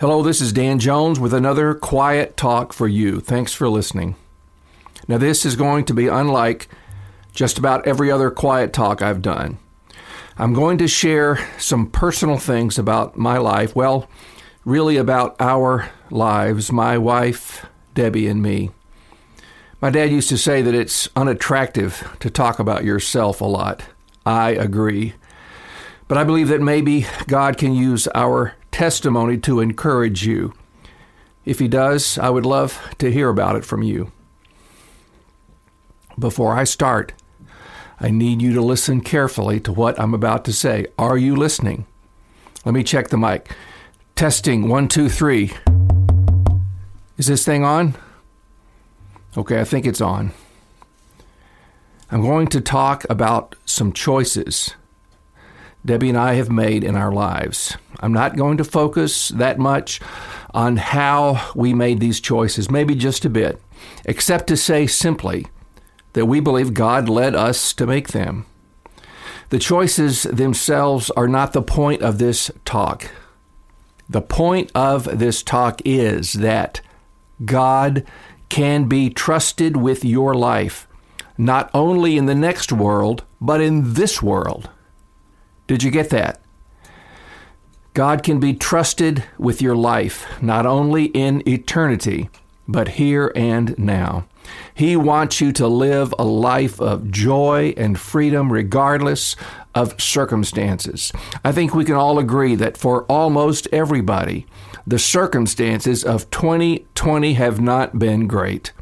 Hello, this is Dan Jones with another quiet talk for you. Thanks for listening. Now, this is going to be unlike just about every other quiet talk I've done. I'm going to share some personal things about my life. Well, really about our lives, my wife, Debbie, and me. My dad used to say that it's unattractive to talk about yourself a lot. I agree. But I believe that maybe God can use our testimony to encourage you. If He does, I would love to hear about it from you. Before I start, I need you to listen carefully to what I'm about to say. Are you listening? Let me check the mic. Testing one, two, three. Is this thing on? Okay, I think it's on. I'm going to talk about some choices Debbie and I have made in our lives. I'm not going to focus that much on how we made these choices, maybe just a bit, except to say simply that we believe God led us to make them. The choices themselves are not the point of this talk. The point of this talk is that God can be trusted with your life, not only in the next world, but in this world. Did you get that? God can be trusted with your life, not only in eternity, but here and now. He wants you to live a life of joy and freedom regardless of circumstances. I think we can all agree that for almost everybody, the circumstances of 2020 have not been great.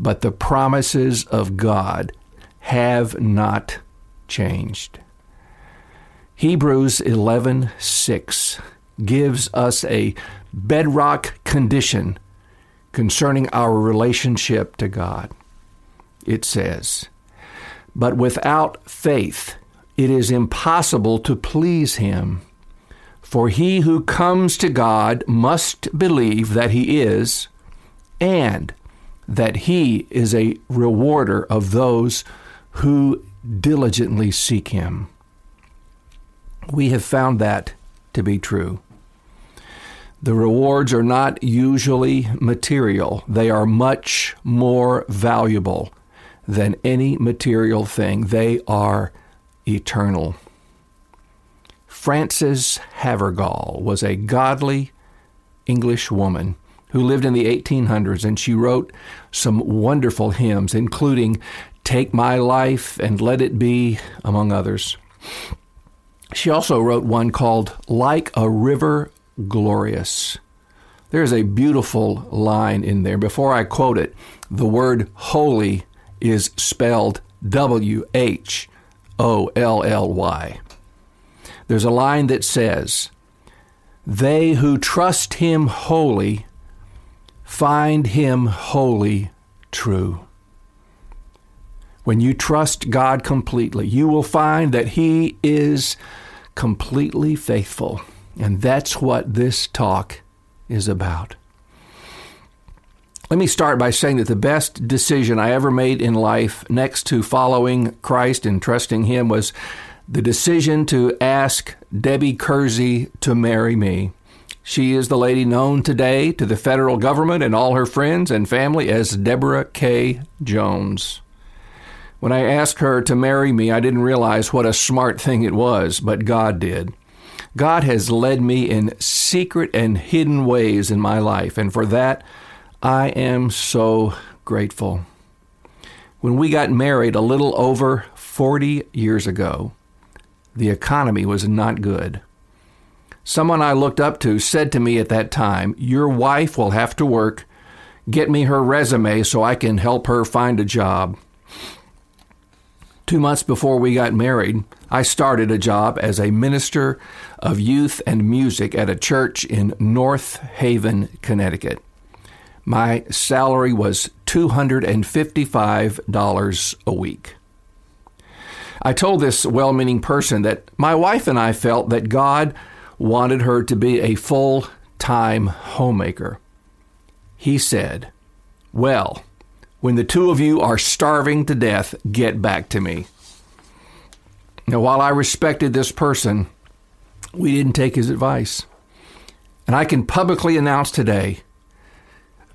But the promises of God have not changed. Hebrews 11:6 gives us a bedrock condition concerning our relationship to God. It says, "But without faith it is impossible to please him, for he who comes to God must believe that he is and that he is a rewarder of those who diligently seek him." We have found that to be true. The rewards are not usually material, they are much more valuable than any material thing. They are eternal. Frances Havergal was a godly English woman who lived in the 1800s, and she wrote some wonderful hymns, including Take My Life and Let It Be, among others. She also wrote one called Like a River Glorious. There's a beautiful line in there. Before I quote it, the word wholly is spelled W H O L L Y. There's a line that says, They who trust him wholly find him wholly true. When you trust God completely, you will find that He is completely faithful. And that's what this talk is about. Let me start by saying that the best decision I ever made in life, next to following Christ and trusting Him, was the decision to ask Debbie Kersey to marry me. She is the lady known today to the federal government and all her friends and family as Deborah K. Jones. When I asked her to marry me, I didn't realize what a smart thing it was, but God did. God has led me in secret and hidden ways in my life, and for that, I am so grateful. When we got married a little over 40 years ago, the economy was not good. Someone I looked up to said to me at that time, Your wife will have to work. Get me her resume so I can help her find a job. Two months before we got married, I started a job as a minister of youth and music at a church in North Haven, Connecticut. My salary was $255 a week. I told this well meaning person that my wife and I felt that God wanted her to be a full time homemaker. He said, Well, when the two of you are starving to death, get back to me. Now, while I respected this person, we didn't take his advice. And I can publicly announce today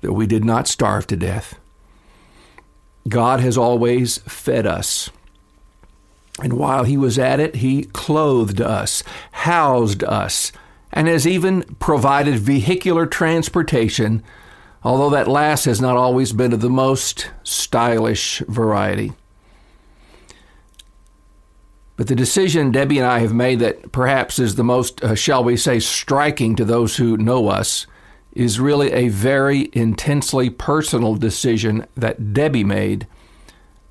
that we did not starve to death. God has always fed us. And while he was at it, he clothed us, housed us, and has even provided vehicular transportation, although that last has not always been of the most stylish variety. But the decision Debbie and I have made that perhaps is the most, uh, shall we say, striking to those who know us is really a very intensely personal decision that Debbie made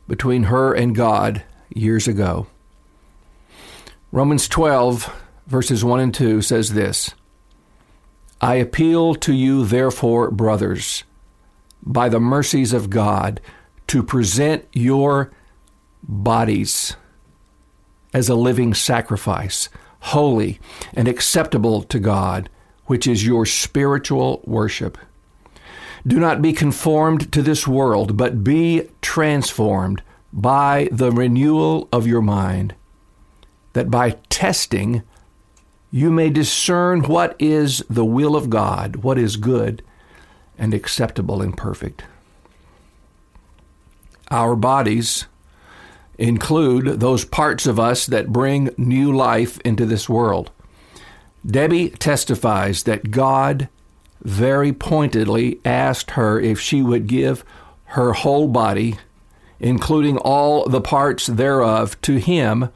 between her and God years ago. Romans 12, verses 1 and 2 says this I appeal to you, therefore, brothers, by the mercies of God, to present your bodies as a living sacrifice, holy and acceptable to God, which is your spiritual worship. Do not be conformed to this world, but be transformed by the renewal of your mind, that by testing you may discern what is the will of God, what is good and acceptable and perfect. Our bodies include those parts of us that bring new life into this world. Debbie testifies that God very pointedly asked her if she would give her whole body, including all the parts thereof, to him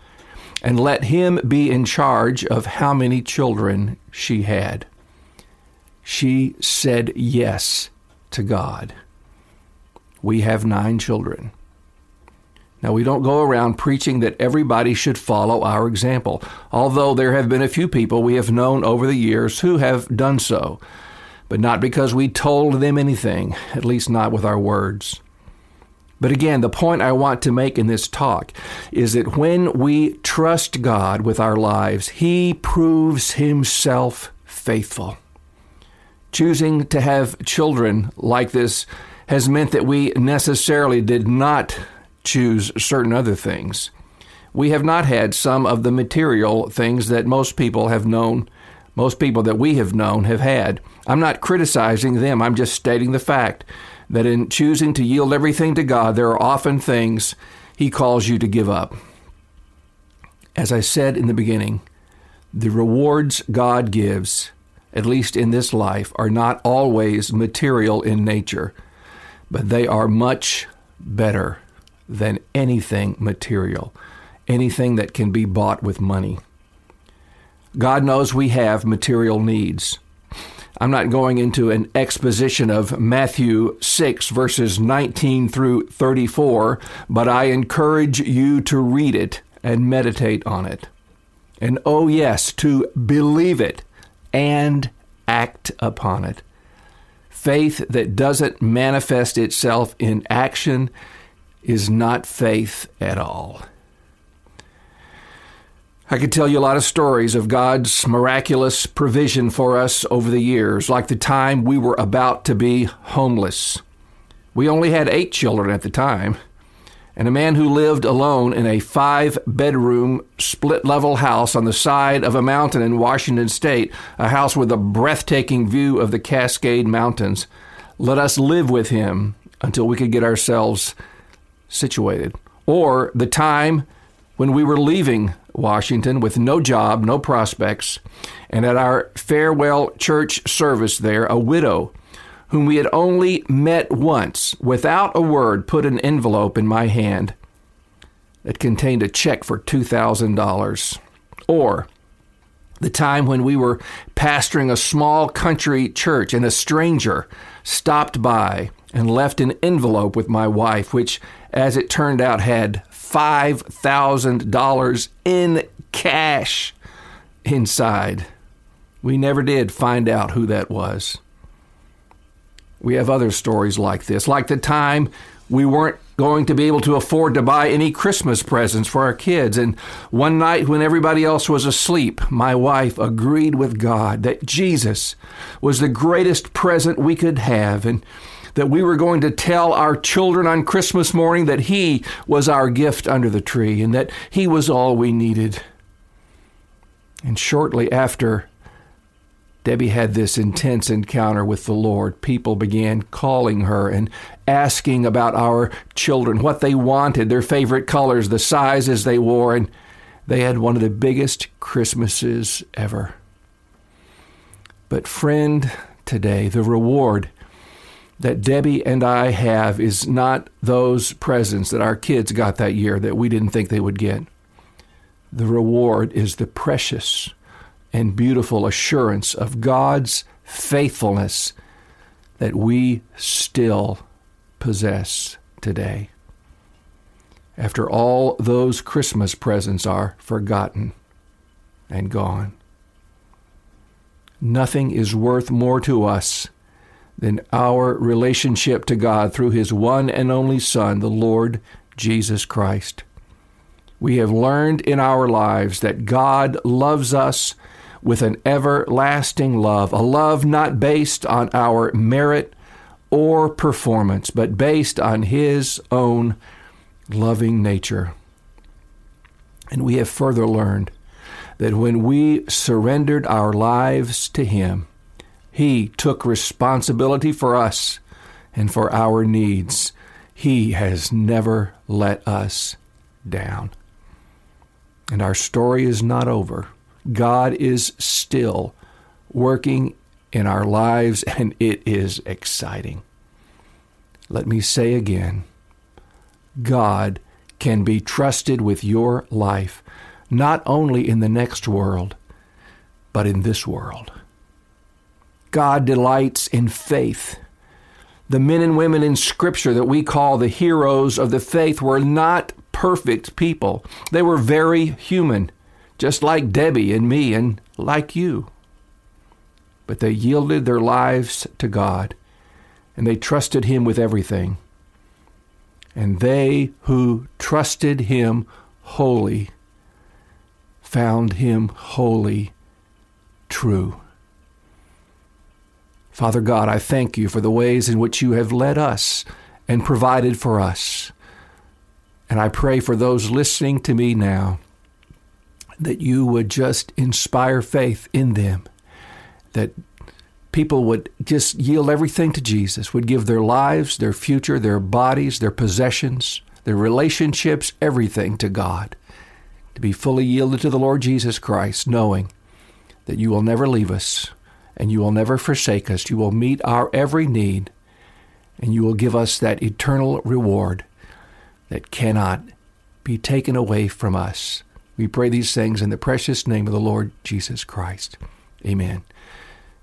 and let him be in charge of how many children she had. She said yes to God. We have nine children. Now, we don't go around preaching that everybody should follow our example, although there have been a few people we have known over the years who have done so, but not because we told them anything, at least not with our words. But again, the point I want to make in this talk is that when we trust God with our lives, He proves Himself faithful. Choosing to have children like this has meant that we necessarily did not choose certain other things. We have not had some of the material things that most people have known, most people that we have known have had. I'm not criticizing them, I'm just stating the fact that in choosing to yield everything to God, there are often things He calls you to give up. As I said in the beginning, the rewards God gives, at least in this life, are not always material in nature, but they are much better than anything material, anything that can be bought with money. God knows we have material needs. I'm not going into an exposition of Matthew 6, verses 19 through 34, but I encourage you to read it and meditate on it. And oh, yes, to believe it and act upon it. Faith that doesn't manifest itself in action is not faith at all. I could tell you a lot of stories of God's miraculous provision for us over the years, like the time we were about to be homeless. We only had eight children at the time, and a man who lived alone in a five bedroom, split level house on the side of a mountain in Washington state, a house with a breathtaking view of the Cascade Mountains, let us live with him until we could get ourselves situated. Or the time when we were leaving Washington with no job, no prospects, and at our farewell church service there, a widow whom we had only met once, without a word, put an envelope in my hand that contained a check for $2,000. Or the time when we were pastoring a small country church and a stranger stopped by and left an envelope with my wife, which as it turned out, had $5,000 in cash inside. We never did find out who that was. We have other stories like this, like the time we weren't going to be able to afford to buy any Christmas presents for our kids. And one night when everybody else was asleep, my wife agreed with God that Jesus was the greatest present we could have. And that we were going to tell our children on Christmas morning that He was our gift under the tree and that He was all we needed. And shortly after Debbie had this intense encounter with the Lord. People began calling her and asking about our children, what they wanted, their favorite colors, the sizes they wore, and they had one of the biggest Christmases ever. But, friend, today, the reward that Debbie and I have is not those presents that our kids got that year that we didn't think they would get. The reward is the precious and beautiful assurance of God's faithfulness that we still possess today. After all those Christmas presents are forgotten and gone. Nothing is worth more to us than our relationship to God through His one and only Son, the Lord Jesus Christ. We have learned in our lives that God loves us with an everlasting love, a love not based on our merit or performance, but based on His own loving nature. And we have further learned that when we surrendered our lives to Him, He took responsibility for us and for our needs. He has never let us down. And our story is not over. God is still working in our lives, and it is exciting. Let me say again God can be trusted with your life, not only in the next world, but in this world. God delights in faith. The men and women in Scripture that we call the heroes of the faith were not perfect people, they were very human just like Debbie and me and like you. But they yielded their lives to God and they trusted Him with everything. And they who trusted Him wholly found Him wholly true. Father God, I thank you for the ways in which you have led us and provided for us. And I pray for those listening to me now that you would just inspire faith in them, that people would just yield everything to Jesus, would give their lives, their future, their bodies, their possessions, their relationships, everything to God, to be fully yielded to the Lord Jesus Christ, knowing that you will never leave us and you will never forsake us. You will meet our every need and you will give us that eternal reward that cannot be taken away from us. We pray these things in the precious name of the Lord Jesus Christ. Amen.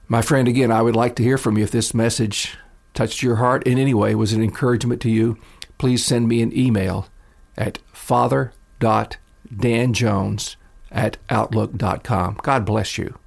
My friend, again, I would like to hear from you if this message touched your heart in any way, was an encouragement to you. Please send me an email at father.danjones at outlook.com. God bless you.